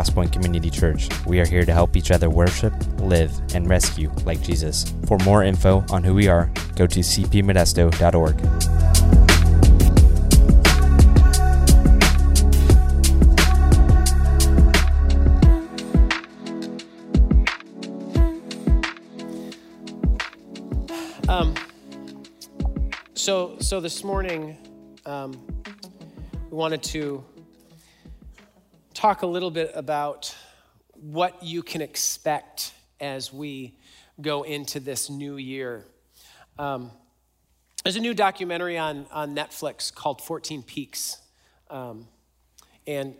Crosspoint Community Church. We are here to help each other worship, live, and rescue like Jesus. For more info on who we are, go to cpmodesto.org. Um, so, so this morning, um, we wanted to talk a little bit about what you can expect as we go into this new year. Um, there's a new documentary on, on Netflix called 14 Peaks. Um, and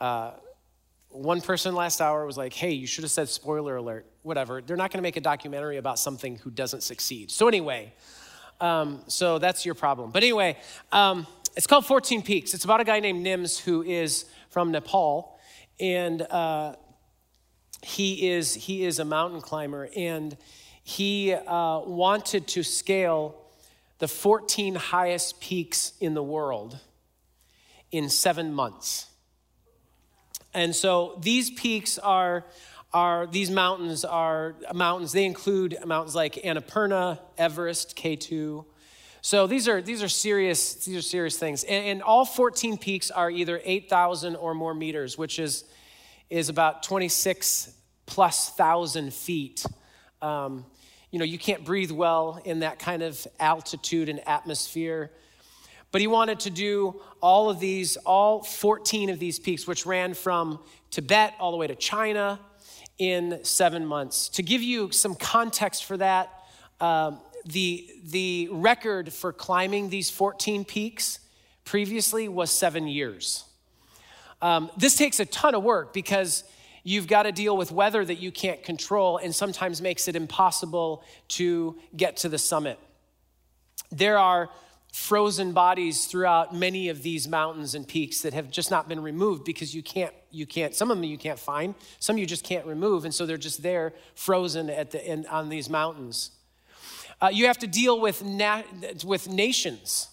uh, one person last hour was like, hey, you should have said spoiler alert, whatever. They're not going to make a documentary about something who doesn't succeed. So, anyway, um, so that's your problem. But anyway, um, it's called 14 Peaks. It's about a guy named Nims who is from Nepal, and uh, he is he is a mountain climber, and he uh, wanted to scale the 14 highest peaks in the world in seven months. And so these peaks are are these mountains are mountains. They include mountains like Annapurna, Everest, K2. So these are these are serious these are serious things. And, and all 14 peaks are either 8,000 or more meters, which is is about 26 plus thousand feet. Um, you know, you can't breathe well in that kind of altitude and atmosphere. But he wanted to do all of these, all 14 of these peaks, which ran from Tibet all the way to China in seven months. To give you some context for that, um, the, the record for climbing these 14 peaks previously was seven years. Um, this takes a ton of work because you've got to deal with weather that you can't control and sometimes makes it impossible to get to the summit. There are frozen bodies throughout many of these mountains and peaks that have just not been removed because you can't you can't some of them you can't find some you just can't remove and so they're just there frozen at the in, on these mountains uh, you have to deal with na- with nations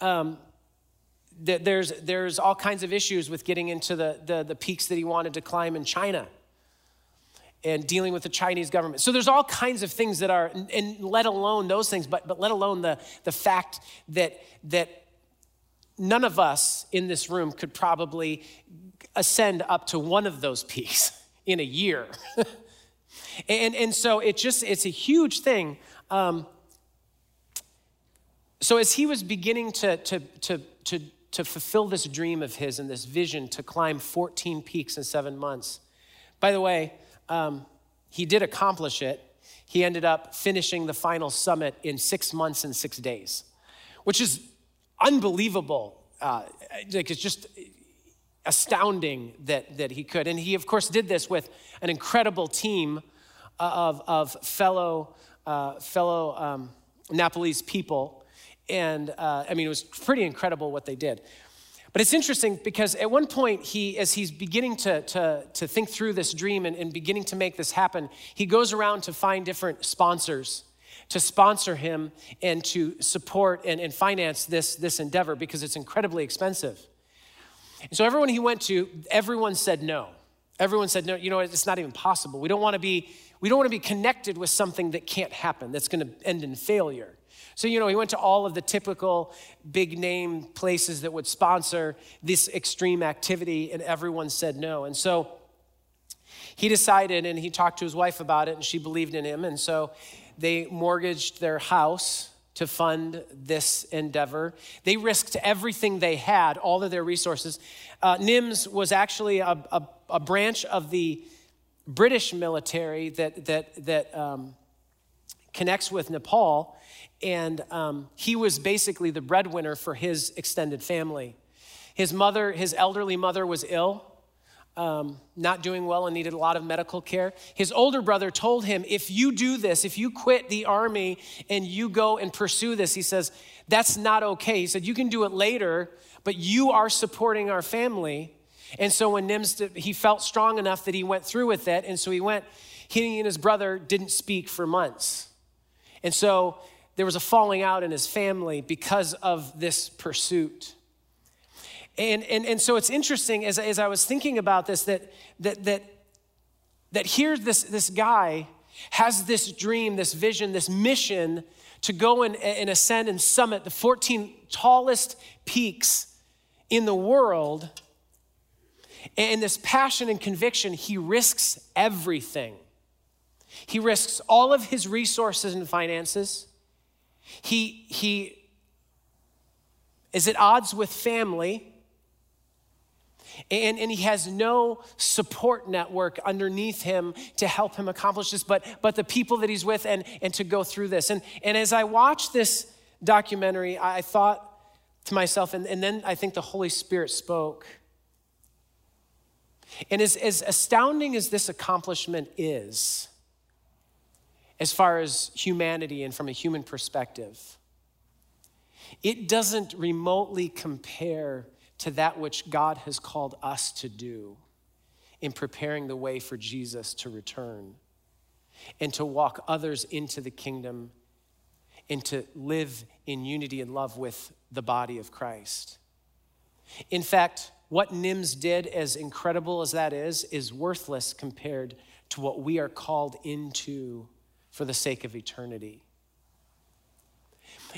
um, there's there's all kinds of issues with getting into the, the the peaks that he wanted to climb in china and dealing with the Chinese government. So there's all kinds of things that are, and let alone those things, but, but let alone the, the fact that, that none of us in this room could probably ascend up to one of those peaks in a year. and, and so it just, it's a huge thing. Um, so as he was beginning to, to, to, to, to fulfill this dream of his and this vision to climb 14 peaks in seven months, by the way, um, he did accomplish it. He ended up finishing the final summit in six months and six days, which is unbelievable. Uh, like it's just astounding that, that he could. And he, of course, did this with an incredible team of, of fellow, uh, fellow um, Nepalese people. And uh, I mean, it was pretty incredible what they did. But it's interesting because at one point, he, as he's beginning to, to, to think through this dream and, and beginning to make this happen, he goes around to find different sponsors to sponsor him and to support and, and finance this, this endeavor because it's incredibly expensive. And so, everyone he went to, everyone said no. Everyone said, no, you know, it's not even possible. We don't want to be, we don't want to be connected with something that can't happen, that's going to end in failure. So, you know, he went to all of the typical big name places that would sponsor this extreme activity, and everyone said no. And so he decided, and he talked to his wife about it, and she believed in him. And so they mortgaged their house to fund this endeavor. They risked everything they had, all of their resources. Uh, NIMS was actually a, a, a, branch of the British military that, that, that um, connects with Nepal and um, he was basically the breadwinner for his extended family. His mother, his elderly mother, was ill, um, not doing well, and needed a lot of medical care. His older brother told him, If you do this, if you quit the army and you go and pursue this, he says, That's not okay. He said, You can do it later, but you are supporting our family. And so when Nims, he felt strong enough that he went through with it. And so he went, he and his brother didn't speak for months. And so there was a falling out in his family because of this pursuit. And, and, and so it's interesting as, as I was thinking about this that, that, that, that here this, this guy has this dream, this vision, this mission to go and, and ascend and summit the 14 tallest peaks in the world. And this passion and conviction, he risks everything. He risks all of his resources and finances. He, he is at odds with family. And, and he has no support network underneath him to help him accomplish this, but, but the people that he's with and, and to go through this. And, and as I watched this documentary, I thought to myself, and, and then I think the Holy Spirit spoke. And as, as astounding as this accomplishment is, as far as humanity and from a human perspective, it doesn't remotely compare to that which God has called us to do in preparing the way for Jesus to return and to walk others into the kingdom and to live in unity and love with the body of Christ. In fact, what NIMS did, as incredible as that is, is worthless compared to what we are called into for the sake of eternity.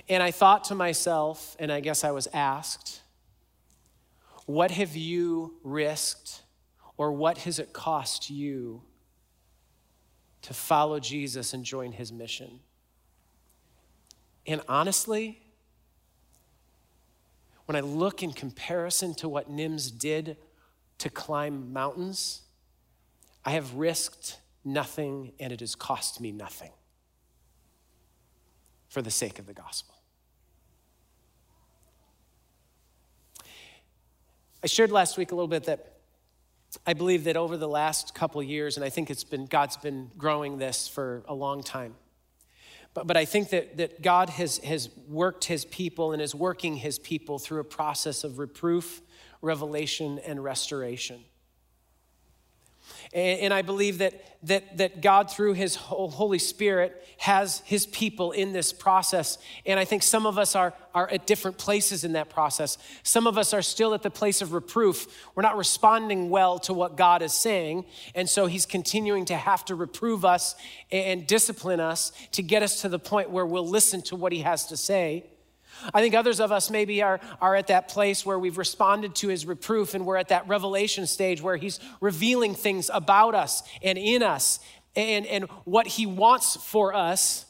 And I thought to myself, and I guess I was asked, what have you risked or what has it cost you to follow Jesus and join his mission? And honestly, when I look in comparison to what NIMS did to climb mountains, I have risked nothing and it has cost me nothing for the sake of the gospel. I shared last week a little bit that I believe that over the last couple years, and I think it's been God's been growing this for a long time. But, but I think that, that God has, has worked his people and is working his people through a process of reproof, revelation, and restoration. And, I believe that, that, that God, through His Holy Spirit, has His people in this process. And I think some of us are, are at different places in that process. Some of us are still at the place of reproof. We're not responding well to what God is saying. And so He's continuing to have to reprove us and discipline us to get us to the point where we'll listen to what He has to say. I think others of us maybe are, are at that place where we've responded to his reproof and we're at that revelation stage where he's revealing things about us and in us and, and what he wants for us.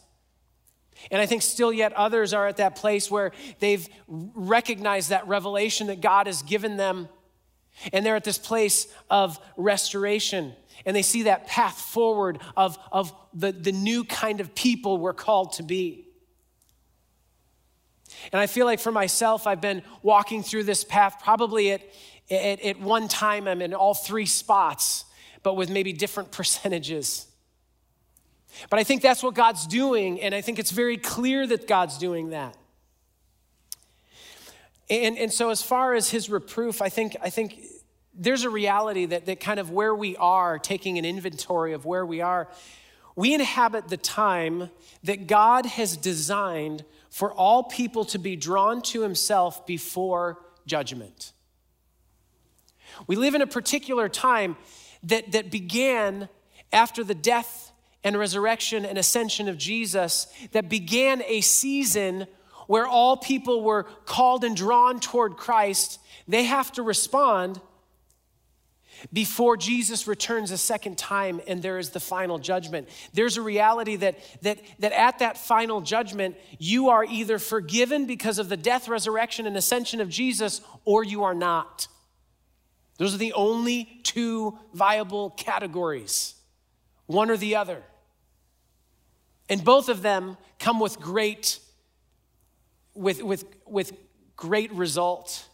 And I think still yet others are at that place where they've recognized that revelation that God has given them. And they're at this place of restoration. And they see that path forward of, of the, the new kind of people we're called to be. And I feel like for myself, I've been walking through this path probably at, at, at one time, I'm in all three spots, but with maybe different percentages. But I think that's what God's doing, and I think it's very clear that God's doing that. And, and so, as far as his reproof, I think, I think there's a reality that, that kind of where we are, taking an inventory of where we are, we inhabit the time that God has designed for all people to be drawn to himself before judgment. We live in a particular time that, that began after the death and resurrection and ascension of Jesus, that began a season where all people were called and drawn toward Christ. They have to respond before Jesus returns a second time and there is the final judgment. There's a reality that, that, that at that final judgment, you are either forgiven because of the death, resurrection, and ascension of Jesus, or you are not. Those are the only two viable categories, one or the other. And both of them come with great, with, with, with great result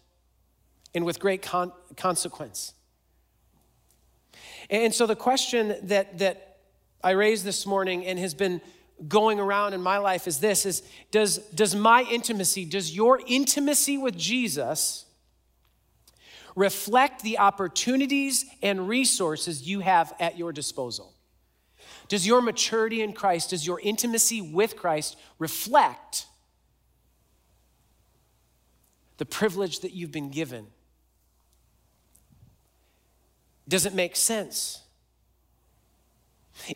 and with great con- consequence. And so the question that, that I raised this morning and has been going around in my life is this is does, does my intimacy, does your intimacy with Jesus reflect the opportunities and resources you have at your disposal? Does your maturity in Christ, does your intimacy with Christ reflect the privilege that you've been given doesn't make sense.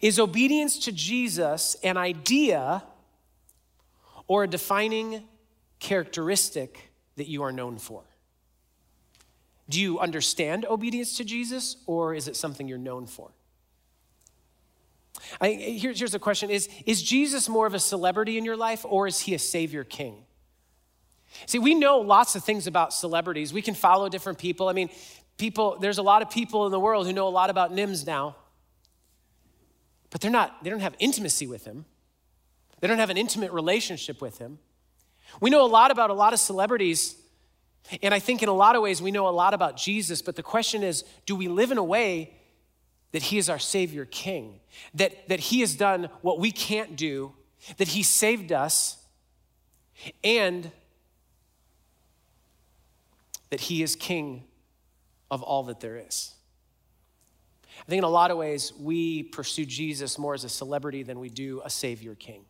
Is obedience to Jesus an idea or a defining characteristic that you are known for? Do you understand obedience to Jesus or is it something you're known for? I, here's, here's the question is, is Jesus more of a celebrity in your life or is he a savior king? See, we know lots of things about celebrities. We can follow different people. I mean, people, there's a lot of people in the world who know a lot about Nims now, but they're not, they don't have intimacy with him. They don't have an intimate relationship with him. We know a lot about a lot of celebrities, and I think in a lot of ways we know a lot about Jesus, but the question is do we live in a way that he is our Savior King, that, that he has done what we can't do, that he saved us, and that he is King of all that there is? I think in a lot of ways, we pursue Jesus more as a celebrity than we do a Savior King.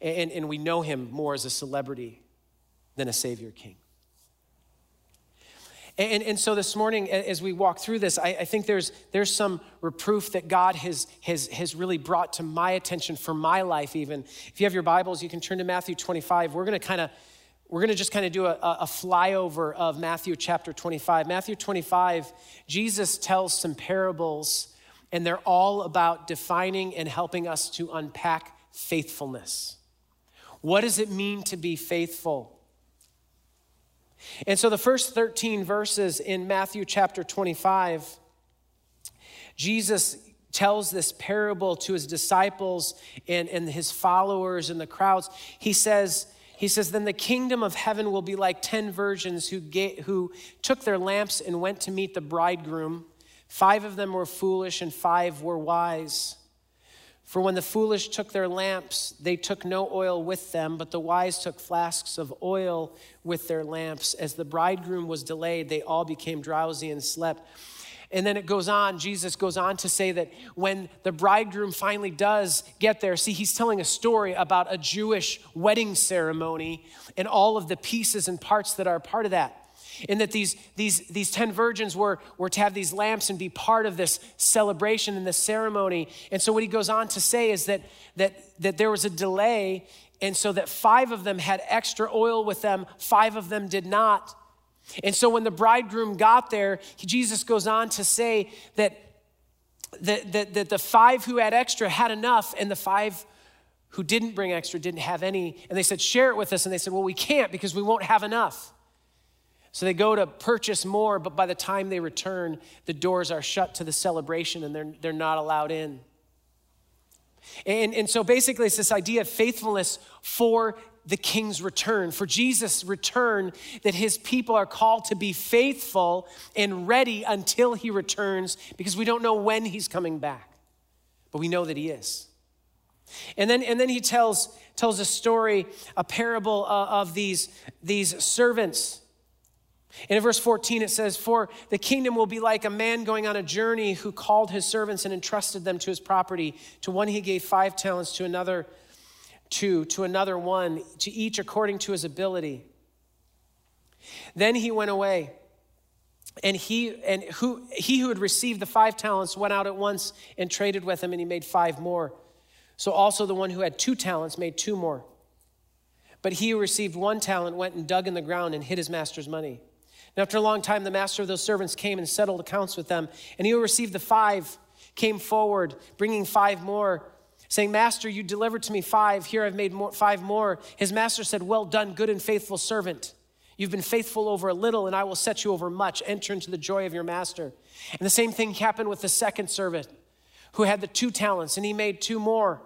And, and we know him more as a celebrity than a Savior King. And, and so this morning, as we walk through this, I, I, think there's, there's some reproof that God has, has, has really brought to my attention for my life, even. If you have your Bibles, you can turn to Matthew 25. We're going to kind of we're going to just kind of do a, a, flyover of Matthew chapter 25. Matthew 25, Jesus tells some parables, and they're all about defining and helping us to unpack faithfulness. What does it mean to be faithful? And so the first 13 verses in Matthew chapter 25, Jesus tells this parable to his disciples and, and his followers and the crowds. He says, he says, Then the kingdom of heaven will be like 10 virgins who, get, who took their lamps and went to meet the bridegroom. Five of them were foolish and five were wise. For when the foolish took their lamps, they took no oil with them, but the wise took flasks of oil with their lamps. As the bridegroom was delayed, they all became drowsy and slept. And then it goes on, Jesus goes on to say that when the bridegroom finally does get there, see, he's telling a story about a Jewish wedding ceremony and all of the pieces and parts that are part of that in that these, these, these 10 virgins were, were to have these lamps and be part of this celebration and this ceremony. And so what he goes on to say is that, that, that there was a delay, and so that five of them had extra oil with them, five of them did not. And so when the bridegroom got there, Jesus goes on to say that, that, that, that the five who had extra had enough, and the five who didn't bring extra didn't have any. And they said, Share it with us. And they said, Well, we can't because we won't have enough. So they go to purchase more, but by the time they return, the doors are shut to the celebration and they're, they're not allowed in. And, and so basically, it's this idea of faithfulness for the king's return, for Jesus' return, that his people are called to be faithful and ready until he returns because we don't know when he's coming back, but we know that he is. And then, and then he tells, tells a story, a parable uh, of these, these servants and in verse 14, it says, For the kingdom will be like a man going on a journey who called his servants and entrusted them to his property. To one he gave five talents, to another two, to another one, to each according to his ability. Then he went away. And he and who he who had received the five talents went out at once and traded with him, and he made five more. So also the one who had two talents made two more. But he who received one talent went and dug in the ground and hid his master's money. And after a long time, the master of those servants came and settled accounts with them. And he who received the five came forward, bringing five more, saying, Master, you delivered to me five. Here I've made more, five more. His master said, Well done, good and faithful servant. You've been faithful over a little, and I will set you over much. Enter into the joy of your master. And the same thing happened with the second servant who had the two talents, and he made two more.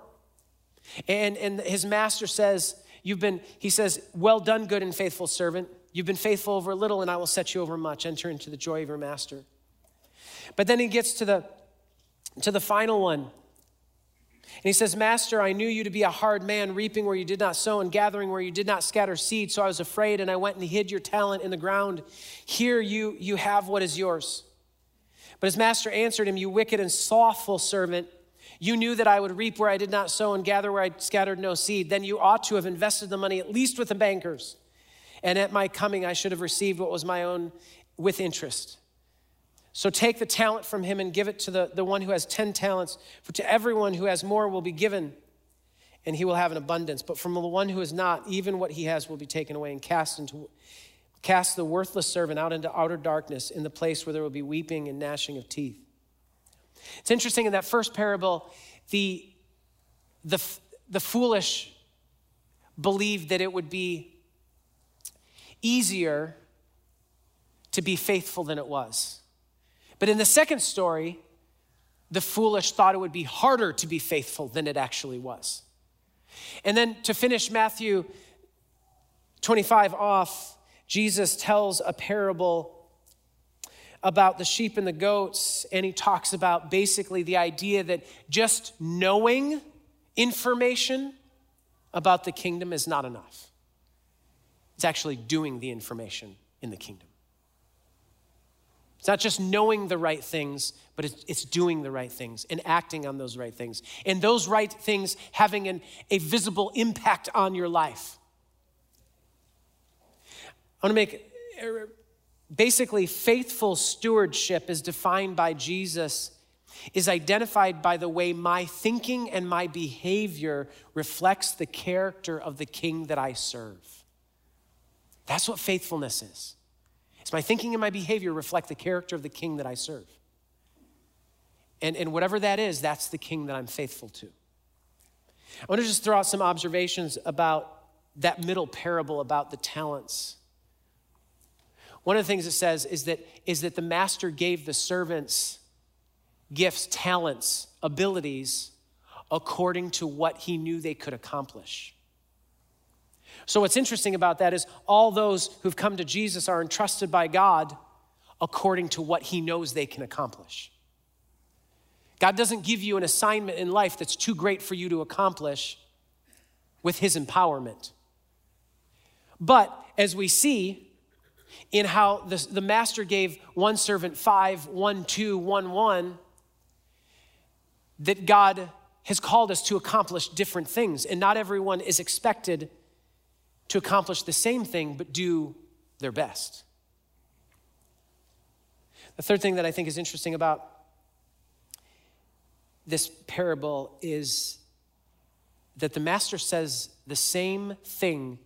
And, and his master says, You've been, he says, Well done, good and faithful servant. You've been faithful over a little, and I will set you over much. Enter into the joy of your master. But then he gets to the, to the final one. And he says, Master, I knew you to be a hard man, reaping where you did not sow and gathering where you did not scatter seed. So I was afraid, and I went and hid your talent in the ground. Here you, you have what is yours. But his master answered him, You wicked and slothful servant. You knew that I would reap where I did not sow and gather where I scattered no seed. Then you ought to have invested the money at least with the bankers and at my coming I should have received what was my own with interest. So take the talent from him and give it to the, the one who has 10 talents. For to everyone who has more will be given, and he will have an abundance. But from the one who is not, even what he has will be taken away and cast into cast the worthless servant out into outer darkness in the place where there will be weeping and gnashing of teeth. It's interesting in that first parable, the, the, the foolish believed that it would be easier to be faithful than it was. But in the second story, the foolish thought it would be harder to be faithful than it actually was. And then to finish Matthew 25 off, Jesus tells a parable about the sheep and the goats, and he talks about basically the idea that just knowing information about the kingdom is not enough. It's actually doing the information in the kingdom. It's not just knowing the right things, but it's, it's, doing the right things and acting on those right things. And those right things having an, a visible impact on your life. I want to make er, basically faithful stewardship is defined by Jesus, is identified by the way my thinking and my behavior reflects the character of the king that I serve. That's what faithfulness is. It's my thinking and my behavior reflect the character of the king that I serve. And, and whatever that is, that's the king that I'm faithful to. I want to just throw out some observations about that middle parable about the talents. One of the things it says is that, is that the master gave the servants gifts, talents, abilities according to what he knew they could accomplish. So, what's interesting about that is all those who've come to Jesus are entrusted by God according to what He knows they can accomplish. God doesn't give you an assignment in life that's too great for you to accomplish with His empowerment. But as we see in how the, the master gave one servant five, one, two, one, one, that God has called us to accomplish different things, and not everyone is expected to accomplish the same thing but do their best. The third thing that I think is interesting about this parable is that the master says the same thing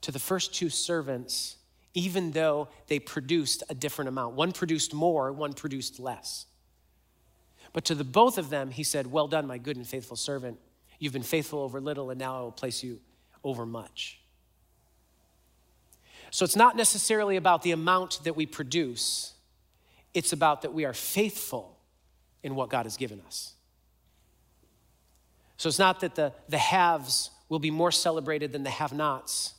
to the first two servants, even though they produced a different amount. One produced more, one produced less. But to the both of them, he said, Well done, my good and faithful servant. You've been faithful over little, and now I will place you over much. So it's not necessarily about the amount that we produce, it's about that we are faithful in what God has given us. So it's not that the, the haves will be more celebrated than the have nots,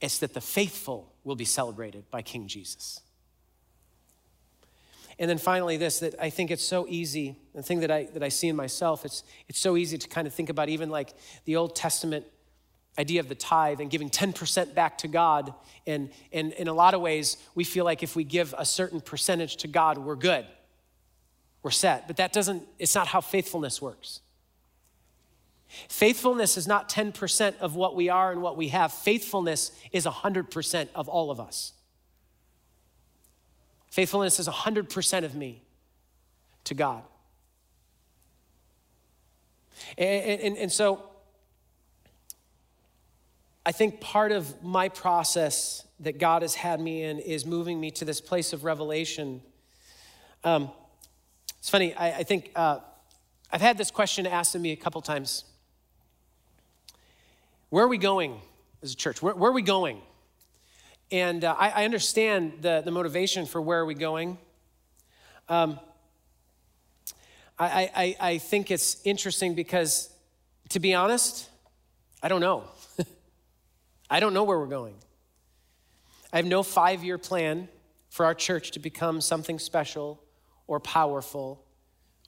it's that the faithful will be celebrated by King Jesus. And then finally, this that I think it's so easy, the thing that I, that I see in myself, it's, it's so easy to kind of think about even like the Old Testament idea of the tithe and giving 10% back to God. And, and in a lot of ways, we feel like if we give a certain percentage to God, we're good. We're set. But that doesn't, it's not how faithfulness works. Faithfulness is not 10% of what we are and what we have. Faithfulness is 100% of all of us. Faithfulness is 100% of me to God. And, and, and so, I think part of my process that God has had me in is moving me to this place of revelation. Um, it's funny, I, I think uh, I've had this question asked of me a couple times. Where are we going as a church? Where, where are we going? And uh, I, I, understand the, the motivation for where are we going. Um, I, I, I think it's interesting because, to be honest, I don't know. I don't know where we're going. I have no five year plan for our church to become something special or powerful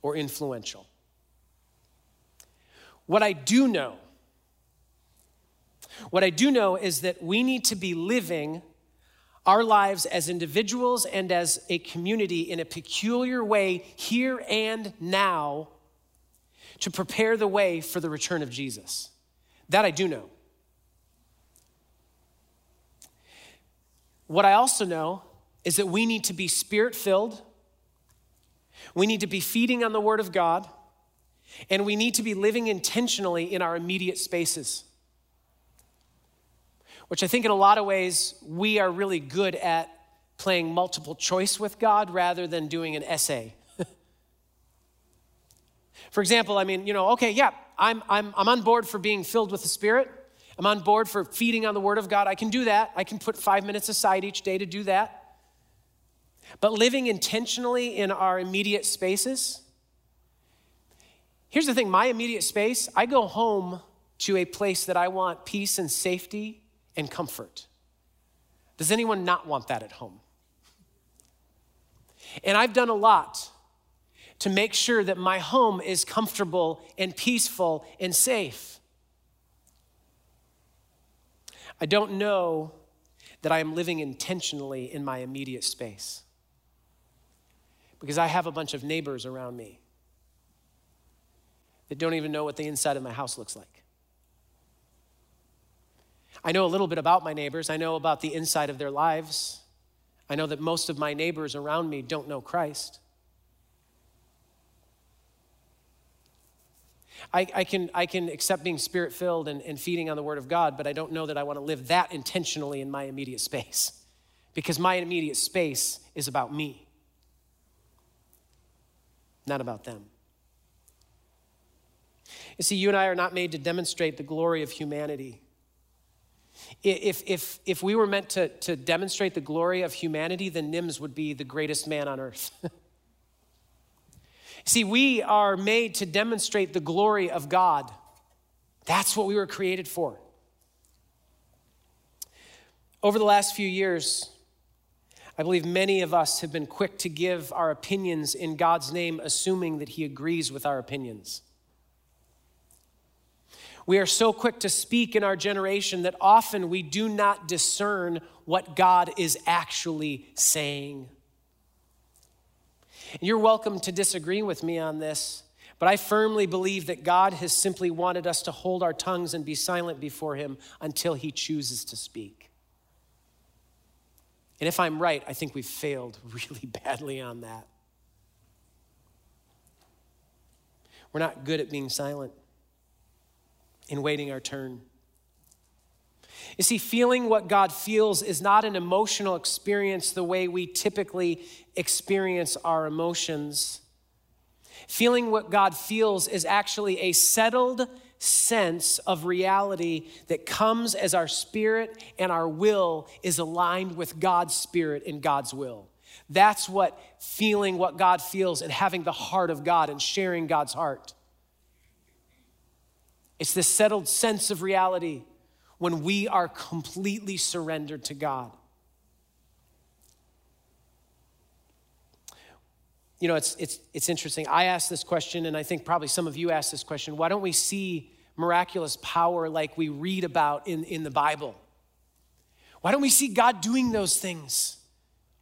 or influential. What I do know, what I do know is that we need to be living our lives as individuals and as a community in a peculiar way here and now to prepare the way for the return of Jesus. That I do know. What I also know is that we need to be spirit filled, we need to be feeding on the Word of God, and we need to be living intentionally in our immediate spaces. Which I think in a lot of ways we are really good at playing multiple choice with God rather than doing an essay. for example, I mean, you know, okay, yeah, I'm, I'm, I'm on board for being filled with the Spirit. I'm on board for feeding on the Word of God. I can do that. I can put five minutes aside each day to do that. But living intentionally in our immediate spaces, here's the thing my immediate space, I go home to a place that I want peace and safety and comfort. Does anyone not want that at home? And I've done a lot to make sure that my home is comfortable and peaceful and safe. I don't know that I am living intentionally in my immediate space because I have a bunch of neighbors around me that don't even know what the inside of my house looks like. I know a little bit about my neighbors. I know about the inside of their lives. I know that most of my neighbors around me don't know Christ. I, I, can, I can accept being spirit filled and, and feeding on the Word of God, but I don't know that I want to live that intentionally in my immediate space because my immediate space is about me, not about them. You see, you and I are not made to demonstrate the glory of humanity. If, if, if we were meant to, to demonstrate the glory of humanity, then Nims would be the greatest man on earth. See, we are made to demonstrate the glory of God. That's what we were created for. Over the last few years, I believe many of us have been quick to give our opinions in God's name, assuming that He agrees with our opinions. We are so quick to speak in our generation that often we do not discern what God is actually saying. And you're welcome to disagree with me on this, but I firmly believe that God has simply wanted us to hold our tongues and be silent before Him until He chooses to speak. And if I'm right, I think we've failed really badly on that. We're not good at being silent in waiting our turn. You see, feeling what God feels is not an emotional experience the way we typically experience our emotions. Feeling what God feels is actually a settled sense of reality that comes as our spirit and our will is aligned with God's spirit and God's will. That's what feeling what God feels and having the heart of God and sharing God's heart. It's this settled sense of reality when we are completely surrendered to God. You know, it's, it's, it's interesting. I asked this question, and I think probably some of you asked this question why don't we see miraculous power like we read about in, in the Bible? Why don't we see God doing those things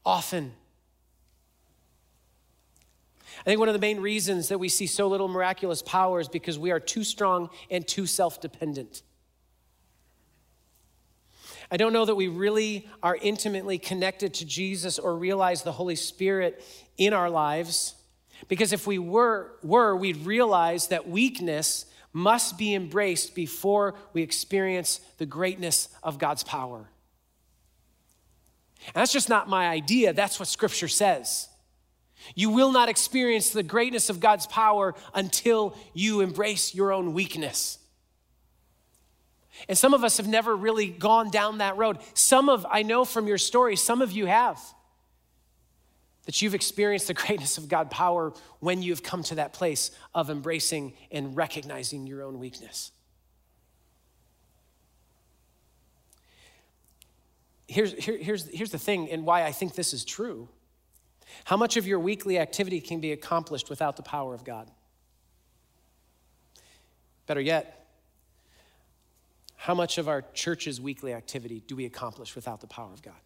often? I think one of the main reasons that we see so little miraculous power is because we are too strong and too self dependent. I don't know that we really are intimately connected to Jesus or realize the Holy Spirit in our lives. Because if we were, were, we'd realize that weakness must be embraced before we experience the greatness of God's power. And that's just not my idea, that's what Scripture says. You will not experience the greatness of God's power until you embrace your own weakness. And some of us have never really gone down that road. Some of, I know from your story, some of you have. That you've experienced the greatness of God's power when you've come to that place of embracing and recognizing your own weakness. Here's, here, here's, here's the thing, and why I think this is true how much of your weekly activity can be accomplished without the power of God? Better yet, how much of our church's weekly activity do we accomplish without the power of God?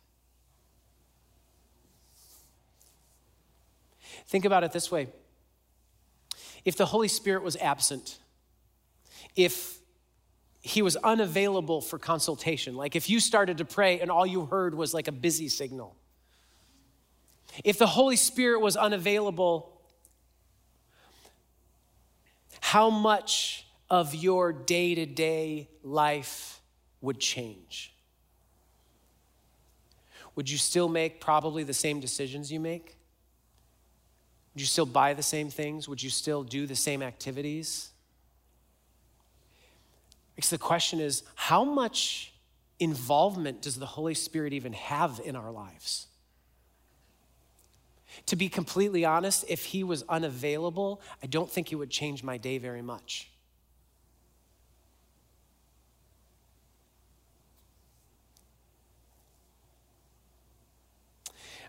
Think about it this way if the Holy Spirit was absent, if he was unavailable for consultation, like if you started to pray and all you heard was like a busy signal, if the Holy Spirit was unavailable, how much of your day to day life would change? Would you still make probably the same decisions you make? Would you still buy the same things? Would you still do the same activities? Because the question is how much involvement does the Holy Spirit even have in our lives? To be completely honest, if he was unavailable, I don't think it would change my day very much.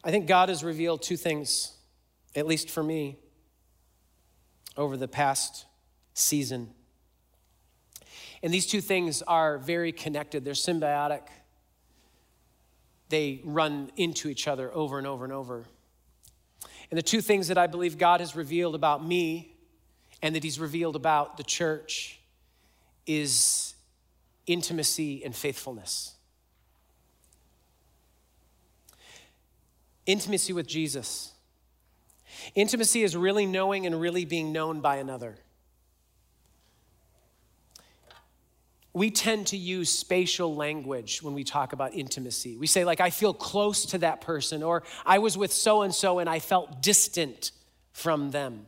I think God has revealed two things, at least for me, over the past season. And these two things are very connected, they're symbiotic. They run into each other over and over and over. And the two things that I believe God has revealed about me and that He's revealed about the church is intimacy and faithfulness. Intimacy with Jesus. Intimacy is really knowing and really being known by another. we tend to use spatial language when we talk about intimacy. We say, like, I feel close to that person, or I was with so and so and I felt distant from them.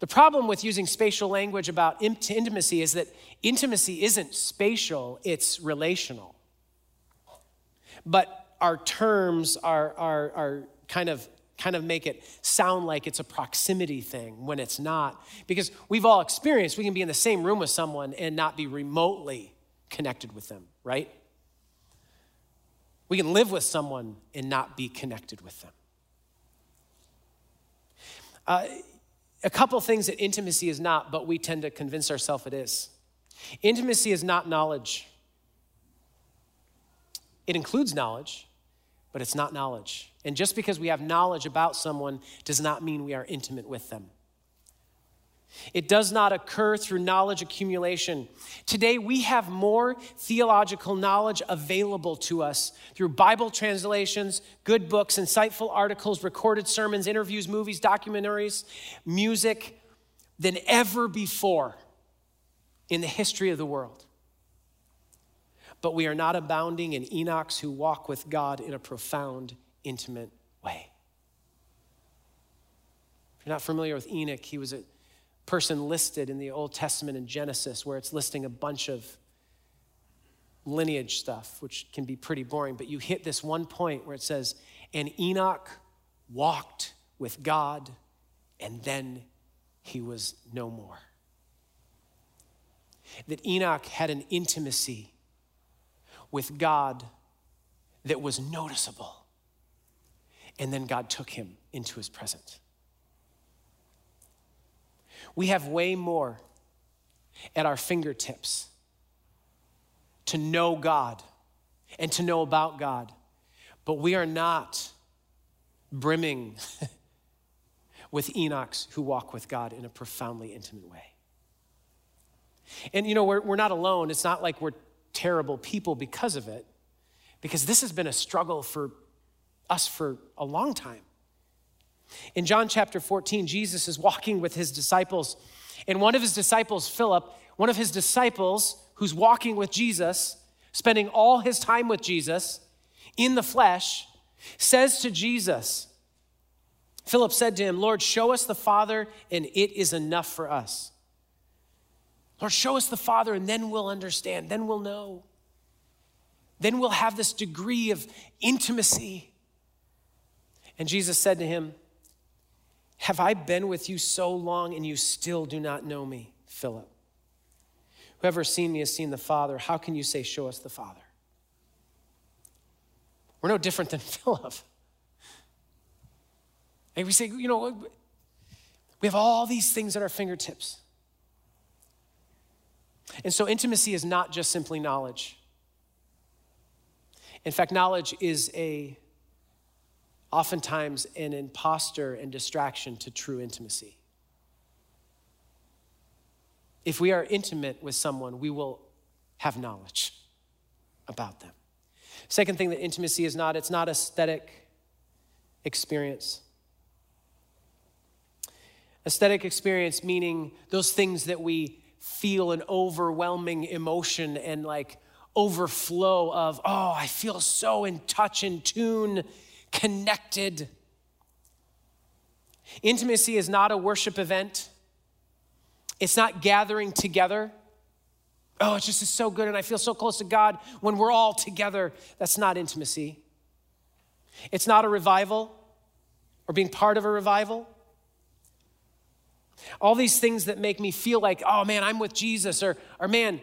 The problem with using spatial language about intimacy is that intimacy isn't spatial, it's relational. But our terms are, are, are kind of kind of make it sound like it's a proximity thing when it's not. Because we've all experienced we can be in the same room with someone and not be remotely connected with them, right? We can live with someone and not be connected with them. Uh, a couple things that intimacy is not, but we tend to convince ourselves it is. Intimacy is not knowledge. It includes knowledge, but it's not knowledge. And just because we have knowledge about someone does not mean we are intimate with them. It does not occur through knowledge accumulation. Today, we have more theological knowledge available to us through Bible translations, good books, insightful articles, recorded sermons, interviews, movies, documentaries, music than ever before in the history of the world but we are not abounding in Enochs who walk with God in a profound, intimate way. If you're not familiar with Enoch, he was a person listed in the Old Testament in Genesis where it's listing a bunch of lineage stuff, which can be pretty boring, but you hit this one point where it says, And Enoch walked with God, and then he was no more. That Enoch had an intimacy with God that was noticeable. And then God took him into his presence. We have way more at our fingertips to know God and to know about God, but we are not brimming with Enochs who walk with God in a profoundly intimate way. And you know, we're, we're not alone. It's not like we're terrible people because of it, because this has been a struggle for us for a long time. In John chapter 14, Jesus is walking with his disciples, and one of his disciples, Philip, one of his disciples who's walking with Jesus, spending all his time with Jesus in the flesh, says to Jesus, Philip said to him, Lord, show us the Father, and it is enough for us. Lord, show us the Father, and then we'll understand, then we'll know. Then we'll have this degree of intimacy. And Jesus said to him, Have I been with you so long and you still do not know me, Philip? Whoever has seen me has seen the Father. How can you say, Show us the Father? We're no different than Philip. And we say, you know, we have all these things at our fingertips. And so intimacy is not just simply knowledge. In fact, knowledge is a oftentimes an impostor and distraction to true intimacy. If we are intimate with someone, we will have knowledge about them. Second thing that intimacy is not, it's not aesthetic experience. Aesthetic experience meaning those things that we feel an overwhelming emotion and like overflow of, oh, I feel so in touch, in tune, connected. Intimacy is not a worship event, it's not gathering together. Oh, it just is so good, and I feel so close to God when we're all together. That's not intimacy. It's not a revival or being part of a revival. All these things that make me feel like, oh man, I'm with Jesus, or, or man,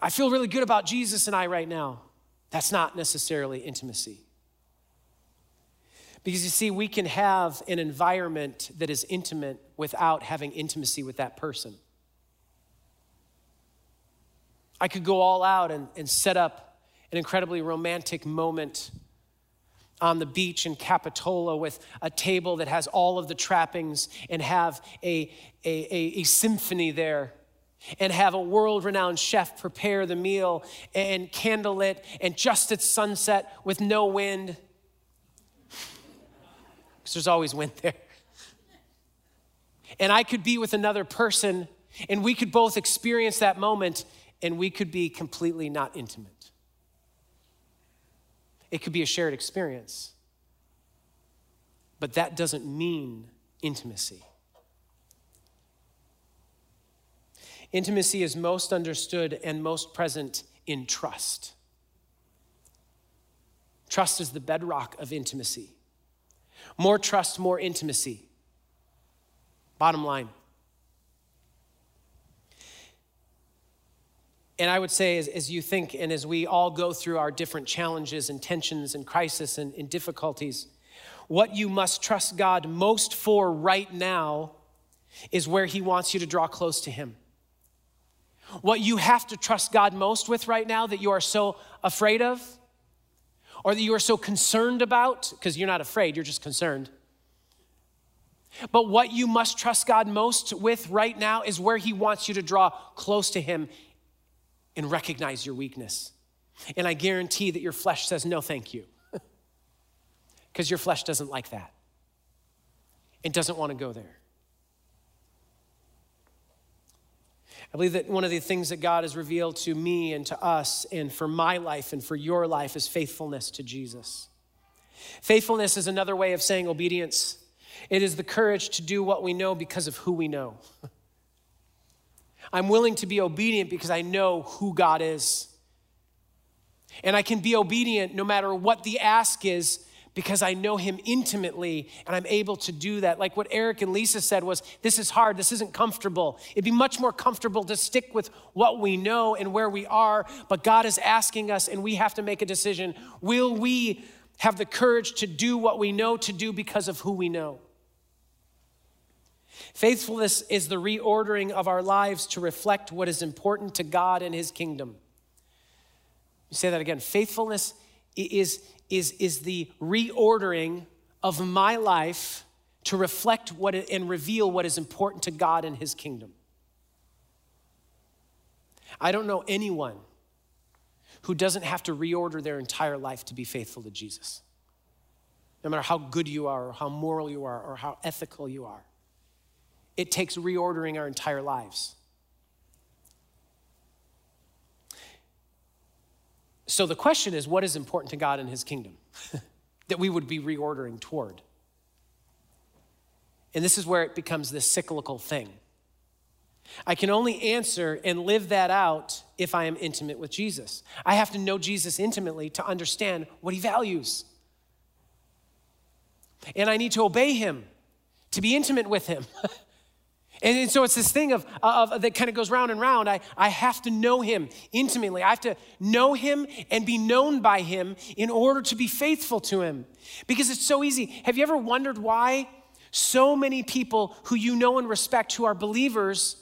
I feel really good about Jesus and I right now. That's not necessarily intimacy. Because you see, we can have an environment that is intimate without having intimacy with that person. I could go all out and, and set up an incredibly romantic moment on the beach in Capitola with a table that has all of the trappings and have a, a, a, a symphony there and have a world renowned chef prepare the meal and candlelit and just at sunset with no wind. Because there's always wind there. And I could be with another person and we could both experience that moment and we could be completely not intimate. It could be a shared experience, but that doesn't mean intimacy. Intimacy is most understood and most present in trust. Trust is the bedrock of intimacy. More trust, more intimacy. Bottom line. And I would say, as, as, you think and as we all go through our different challenges and tensions and crisis and, and difficulties, what you must trust God most for right now is where He wants you to draw close to Him. What you have to trust God most with right now that you are so afraid of, or that you are so concerned about, because you're not afraid, you're just concerned. But what you must trust God most with right now is where He wants you to draw close to Him and recognize your weakness. And I guarantee that your flesh says, no, thank you. Because your flesh doesn't like that. It doesn't want to go there. I believe that one of the things that God has revealed to me and to us, and for my life and for your life, is faithfulness to Jesus. Faithfulness is another way of saying obedience. It is the courage to do what we know because of who we know. I'm willing to be obedient because I know who God is. And I can be obedient no matter what the ask is because I know him intimately and I'm able to do that. Like what Eric and Lisa said was this is hard, this isn't comfortable. It'd be much more comfortable to stick with what we know and where we are, but God is asking us and we have to make a decision. Will we have the courage to do what we know to do because of who we know? Faithfulness is the reordering of our lives to reflect what is important to God and His kingdom. You say that again. Faithfulness is, is, is the reordering of my life to reflect what it, and reveal what is important to God and His kingdom. I don't know anyone who doesn't have to reorder their entire life to be faithful to Jesus. No matter how good you are, or how moral you are, or how ethical you are it takes reordering our entire lives. So the question is what is important to God and His kingdom that we would be reordering toward? And this is where it becomes this cyclical thing. I can only answer and live that out if I am intimate with Jesus. I have to know Jesus intimately to understand what he values. And I need to obey him, to be intimate with him. And, so it's this thing of, of that kind of goes round and round. I, I have to know him intimately. I have to know him and be known by him in order to be faithful to him. Because it's so easy. Have you ever wondered why so many people who you know and respect who are believers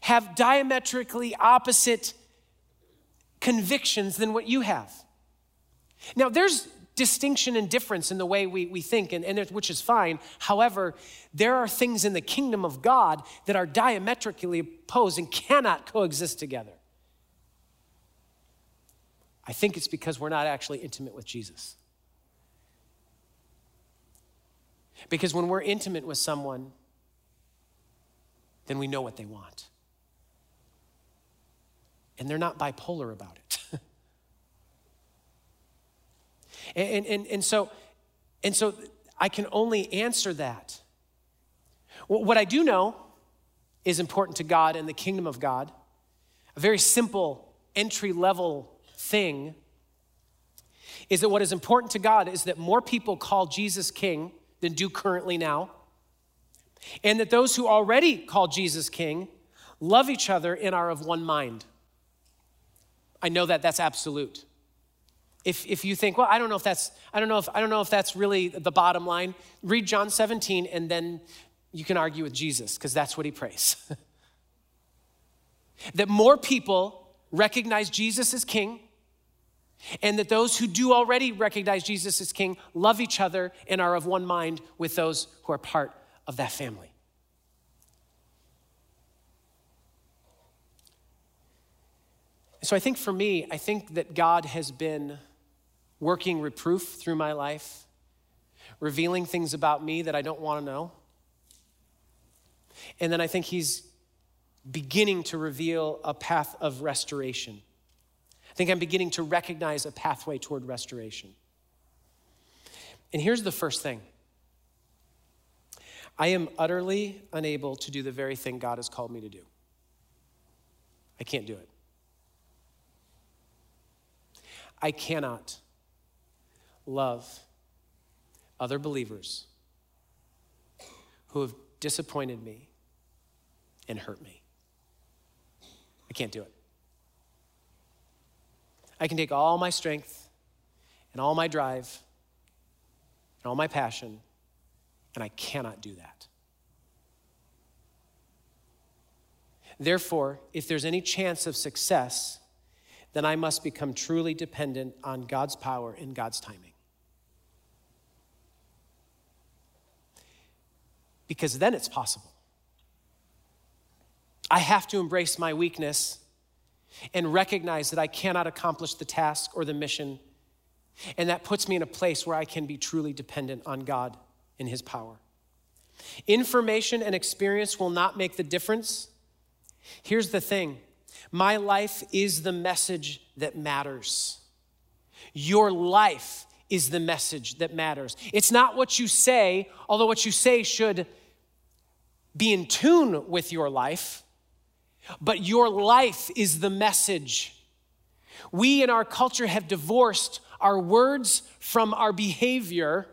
have diametrically opposite convictions than what you have? Now, there's distinction and difference in the way we, we think, and, and which is fine. However, there are things in the kingdom of God that are diametrically opposed and cannot coexist together. I think it's because we're not actually intimate with Jesus. Because when we're intimate with someone, then we know what they want. And they're not bipolar about it. and, and, and, so, and so I can only answer that. What I do know is important to God and the kingdom of God. A very simple entry level thing is that what is important to God is that more people call Jesus King than do currently now, and that those who already call Jesus King love each other and are of one mind. I know that that's absolute. If, if you think, well, I don't know if that's, I don't know if, I don't know if that's really the bottom line, read John 17 and then you can argue with Jesus because that's what he prays. that more people recognize Jesus as king and that those who do already recognize Jesus as king love each other and are of one mind with those who are part of that family. So I think for me, I think that God has been working reproof through my life, revealing things about me that I don't want to know. And then I think He's beginning to reveal a path of restoration. I think I'm beginning to recognize a pathway toward restoration. And here's the first thing I am utterly unable to do the very thing God has called me to do. I can't do it. I cannot love other believers who have disappointed me and hurt me. I can't do it. I can take all my strength and all my drive and all my passion, and I cannot do that. Therefore, if there's any chance of success, then I must become truly dependent on God's power and God's timing. Because then it's possible. I have to embrace my weakness and recognize that I cannot accomplish the task or the mission. And that puts me in a place where I can be truly dependent on God and His power. Information and experience will not make the difference. Here's the thing my life is the message that matters. Your life is the message that matters. It's not what you say, although what you say should be in tune with your life, but your life is the message. We in our culture have divorced our words from our behavior.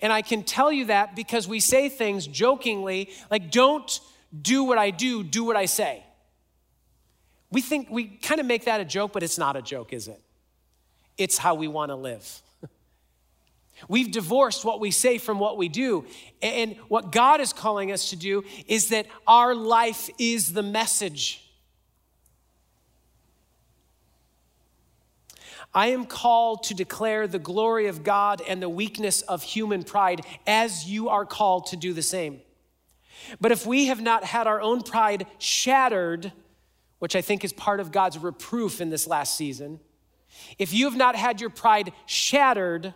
And I can tell you that because we say things jokingly like, don't do what I do, do what I say. We think we kind of make that a joke, but it's not a joke, is it? It's how we want to live. We've divorced what we say from what we do. And what God is calling us to do is that our life is the message. I am called to declare the glory of God and the weakness of human pride as you are called to do the same. But if we have not had our own pride shattered, which I think is part of God's reproof in this last season, if you have not had your pride shattered,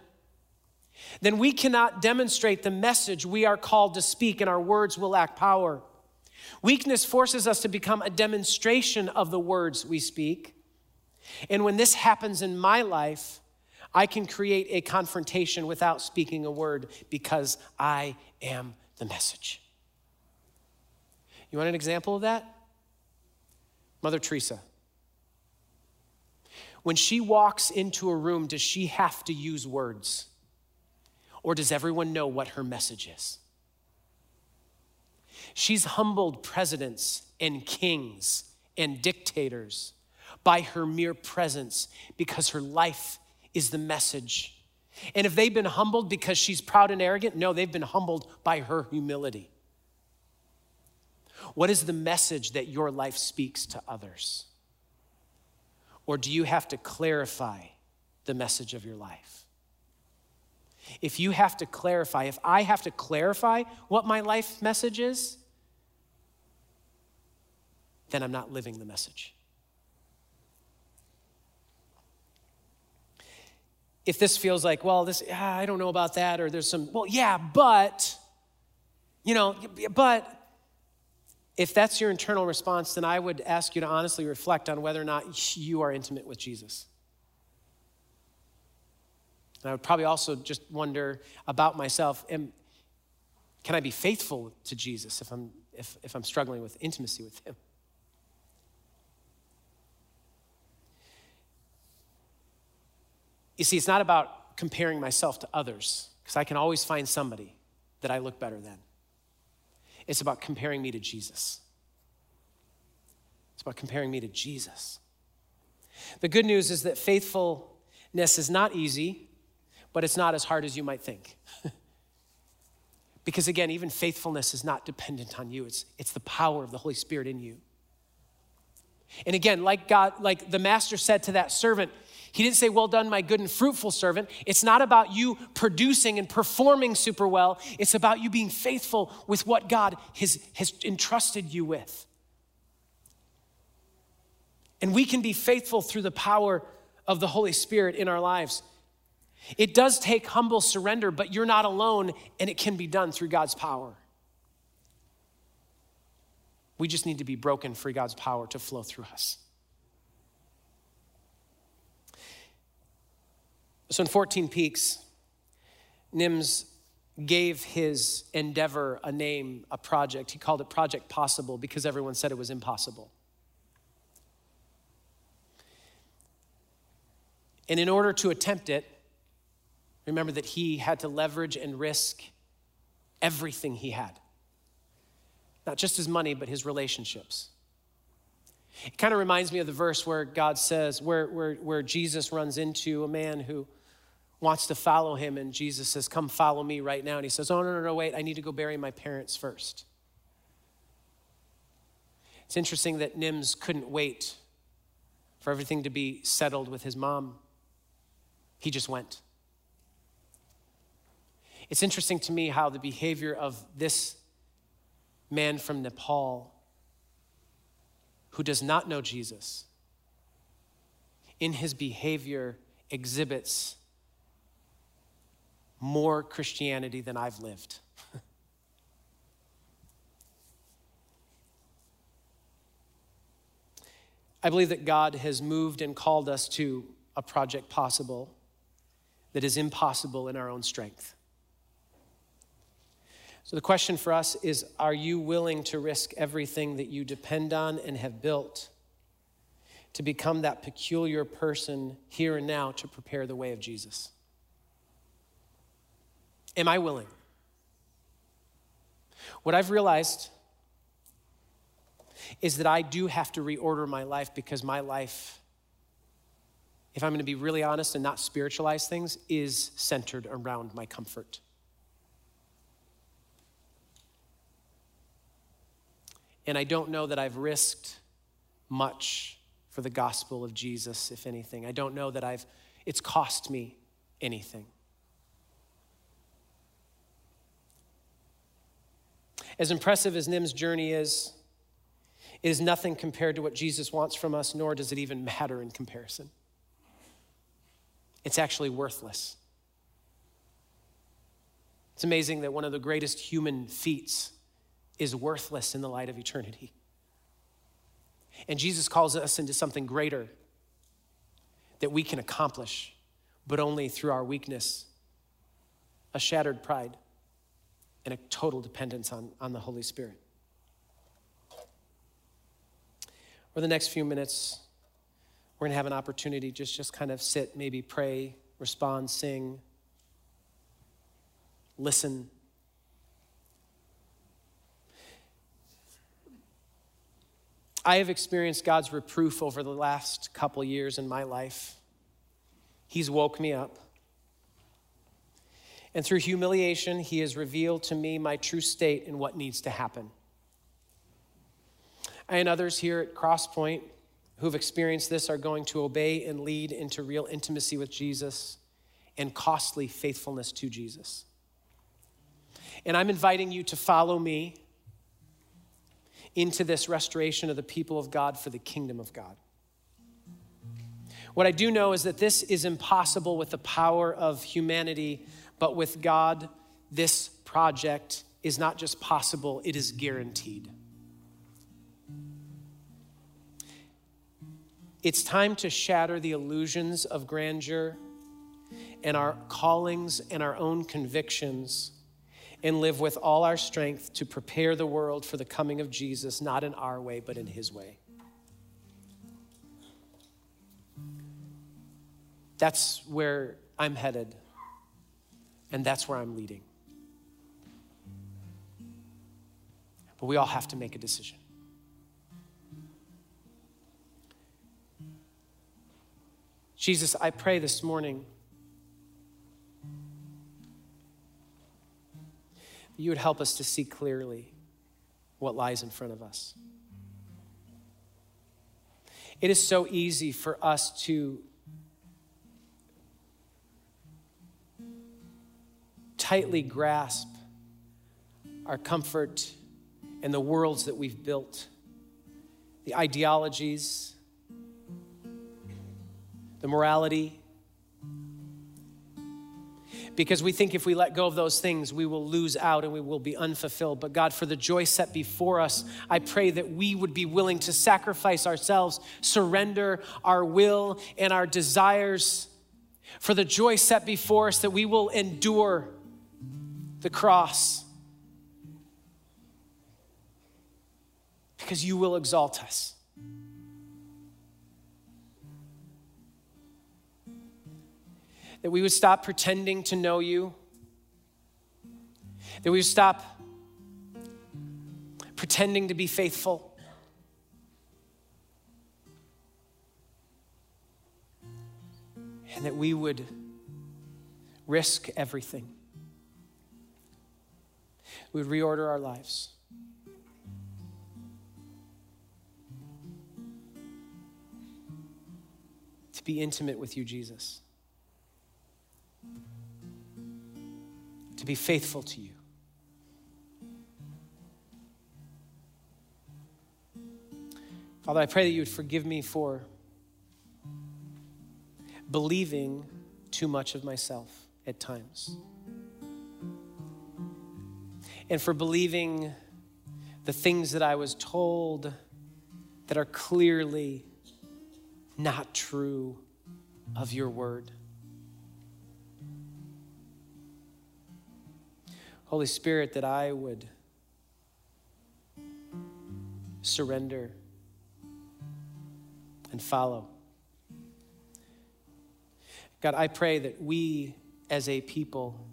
then we cannot demonstrate the message we are called to speak, and our words will lack power. Weakness forces us to become a demonstration of the words we speak. And when this happens in my life, I can create a confrontation without speaking a word because I am the message. You want an example of that? Mother Teresa. When she walks into a room, does she have to use words? Or does everyone know what her message is? She's humbled presidents and kings and dictators by her mere presence because her life is the message. And if they've been humbled because she's proud and arrogant, no, they've been humbled by her humility. What is the message that your life speaks to others? Or do you have to clarify the message of your life? If you have to clarify, if I have to clarify what my life message is, then I'm not living the message. if this feels like, well, this, ah, I don't know about that, or there's some, well, yeah, but, you know, but if that's your internal response, then I would ask you to honestly reflect on whether or not you are intimate with Jesus. And I would probably also just wonder about myself am, can I be faithful to Jesus if I'm, if, if I'm struggling with intimacy with Him? You see, it's not about comparing myself to others, because I can always find somebody that I look better than. It's about comparing me to Jesus. It's about comparing me to Jesus. The good news is that faithfulness is not easy, but it's not as hard as you might think. because again, even faithfulness is not dependent on you, it's, it's the power of the Holy Spirit in you. And again, like God, like the master said to that servant, he didn't say, Well done, my good and fruitful servant. It's not about you producing and performing super well. It's about you being faithful with what God has, has entrusted you with. And we can be faithful through the power of the Holy Spirit in our lives. It does take humble surrender, but you're not alone, and it can be done through God's power. We just need to be broken for God's power to flow through us. So in 14 Peaks, Nims gave his endeavor a name, a project. He called it Project Possible because everyone said it was impossible. And in order to attempt it, remember that he had to leverage and risk everything he had not just his money, but his relationships. It kind of reminds me of the verse where God says, where, where, where Jesus runs into a man who wants to follow him, and Jesus says, Come follow me right now. And he says, Oh, no, no, no, wait, I need to go bury my parents first. It's interesting that Nims couldn't wait for everything to be settled with his mom, he just went. It's interesting to me how the behavior of this man from Nepal who does not know Jesus in his behavior exhibits more Christianity than I've lived. I believe that God has moved and called us to a project possible that is impossible in our own strength. So the question for us is Are you willing to risk everything that you depend on and have built to become that peculiar person here and now to prepare the way of Jesus? Am I willing? What I've realized is that I do have to reorder my life because my life, if I'm going to be really honest and not spiritualize things, is centered around my comfort. And I don't know that I've risked much for the gospel of Jesus, if anything. I don't know that I've, it's cost me anything. As impressive as Nim's journey is, it is nothing compared to what Jesus wants from us, nor does it even matter in comparison. It's actually worthless. It's amazing that one of the greatest human feats is worthless in the light of eternity. And Jesus calls us into something greater that we can accomplish, but only through our weakness, a shattered pride and a total dependence on, on the Holy Spirit. For the next few minutes, we're going to have an opportunity just just kind of sit, maybe pray, respond, sing, listen. I have experienced God's reproof over the last couple years in my life. He's woke me up. And through humiliation, he has revealed to me my true state and what needs to happen. I and others here at Crosspoint who've experienced this are going to obey and lead into real intimacy with Jesus and costly faithfulness to Jesus. And I'm inviting you to follow me into this restoration of the people of God for the kingdom of God. What I do know is that this is impossible with the power of humanity, but with God, this project is not just possible, it is guaranteed. It's time to shatter the illusions of grandeur and our callings and our own convictions and live with all our strength to prepare the world for the coming of Jesus, not in our way, but in his way. That's where I'm headed, and that's where I'm leading. But we all have to make a decision. Jesus, I pray this morning you would help us to see clearly what lies in front of us. It is so easy for us to tightly grasp our comfort and the worlds that we've built, the ideologies, the morality. Because we think if we let go of those things, we will lose out and we will be unfulfilled. But God, for the joy set before us, I pray that we would be willing to sacrifice ourselves, surrender our will and our desires for the joy set before us, that we will endure the cross. Because you will exalt us. that we would stop pretending to know you, that we would stop pretending to be faithful. And that we would risk everything. We would reorder our lives. To be intimate with you, Jesus. to be faithful to you. Father, I pray that you would forgive me for believing too much of myself at times. And for believing the things that I was told that are clearly not true of your word. Holy Spirit, that I would surrender and follow. God, I pray that we as a people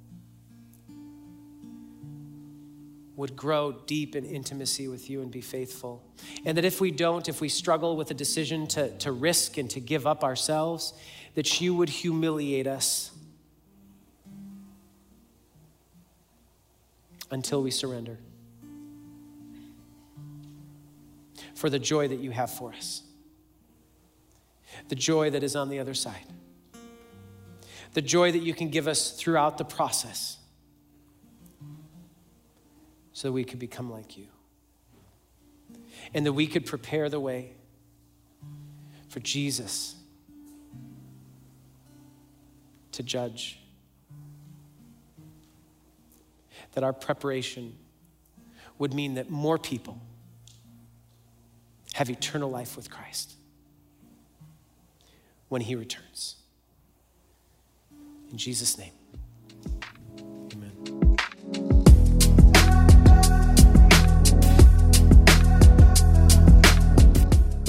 would grow deep in intimacy with you and be faithful. And that if we don't, if we struggle with a decision to, to risk and to give up ourselves, that you would humiliate us until we surrender. For the joy that you have for us, the joy that is on the other side, the joy that you can give us throughout the process so that we could become like you and that we could prepare the way for Jesus to judge that our preparation would mean that more people have eternal life with Christ when he returns. In Jesus' name.